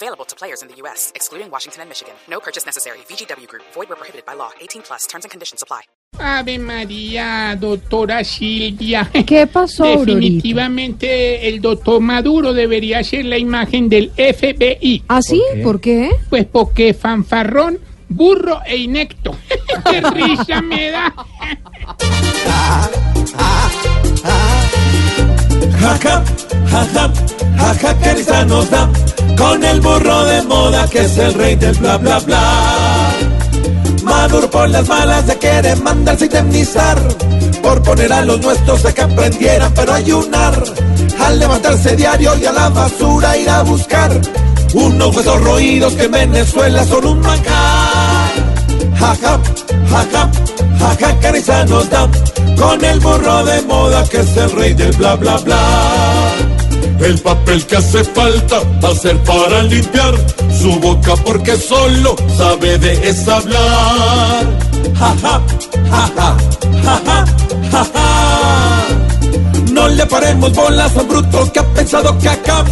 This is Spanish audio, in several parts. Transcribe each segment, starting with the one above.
Available to players in the U.S., excluding Washington and Michigan. No purchase necessary. VGW Group. Void where prohibited by law. 18 plus. Terms and conditions apply. Ave María, doctora Silvia. ¿Qué pasó, Aurorita? Definitivamente el doctor Maduro debería ser la imagen del FBI. ¿Ah, sí? ¿Por qué? Pues porque fanfarrón, burro e inecto. ¡Qué risa me da! Jaja, jaja, jaja, que risa nos da con el burro de moda que es el rey del bla bla bla. Maduro por las malas se quiere mandarse indemnizar por poner a los nuestros a que aprendieran pero ayunar. Al levantarse diario y a la basura ir a buscar unos huesos roídos que en Venezuela son un manjar. Jaja, jaja, jaja, risa nos da con el burro de moda que es el rey del bla bla bla. El papel que hace falta va a ser para limpiar su boca porque solo sabe de es hablar. Jaja, jaja, jaja, jaja. No le paremos bolas a un bruto que ha pensado que acá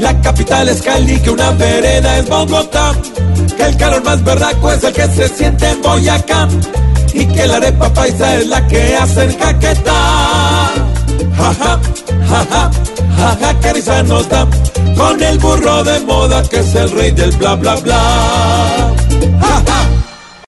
la capital es Cali, que una vereda es Bogotá. Que el calor más verdaco es el que se siente en Boyacá. Y que la arepa paisa es la que hace el caquetá. Jaja, jaja, jaja, que risa nos da con el burro de moda que es el rey del bla bla bla. Jaja.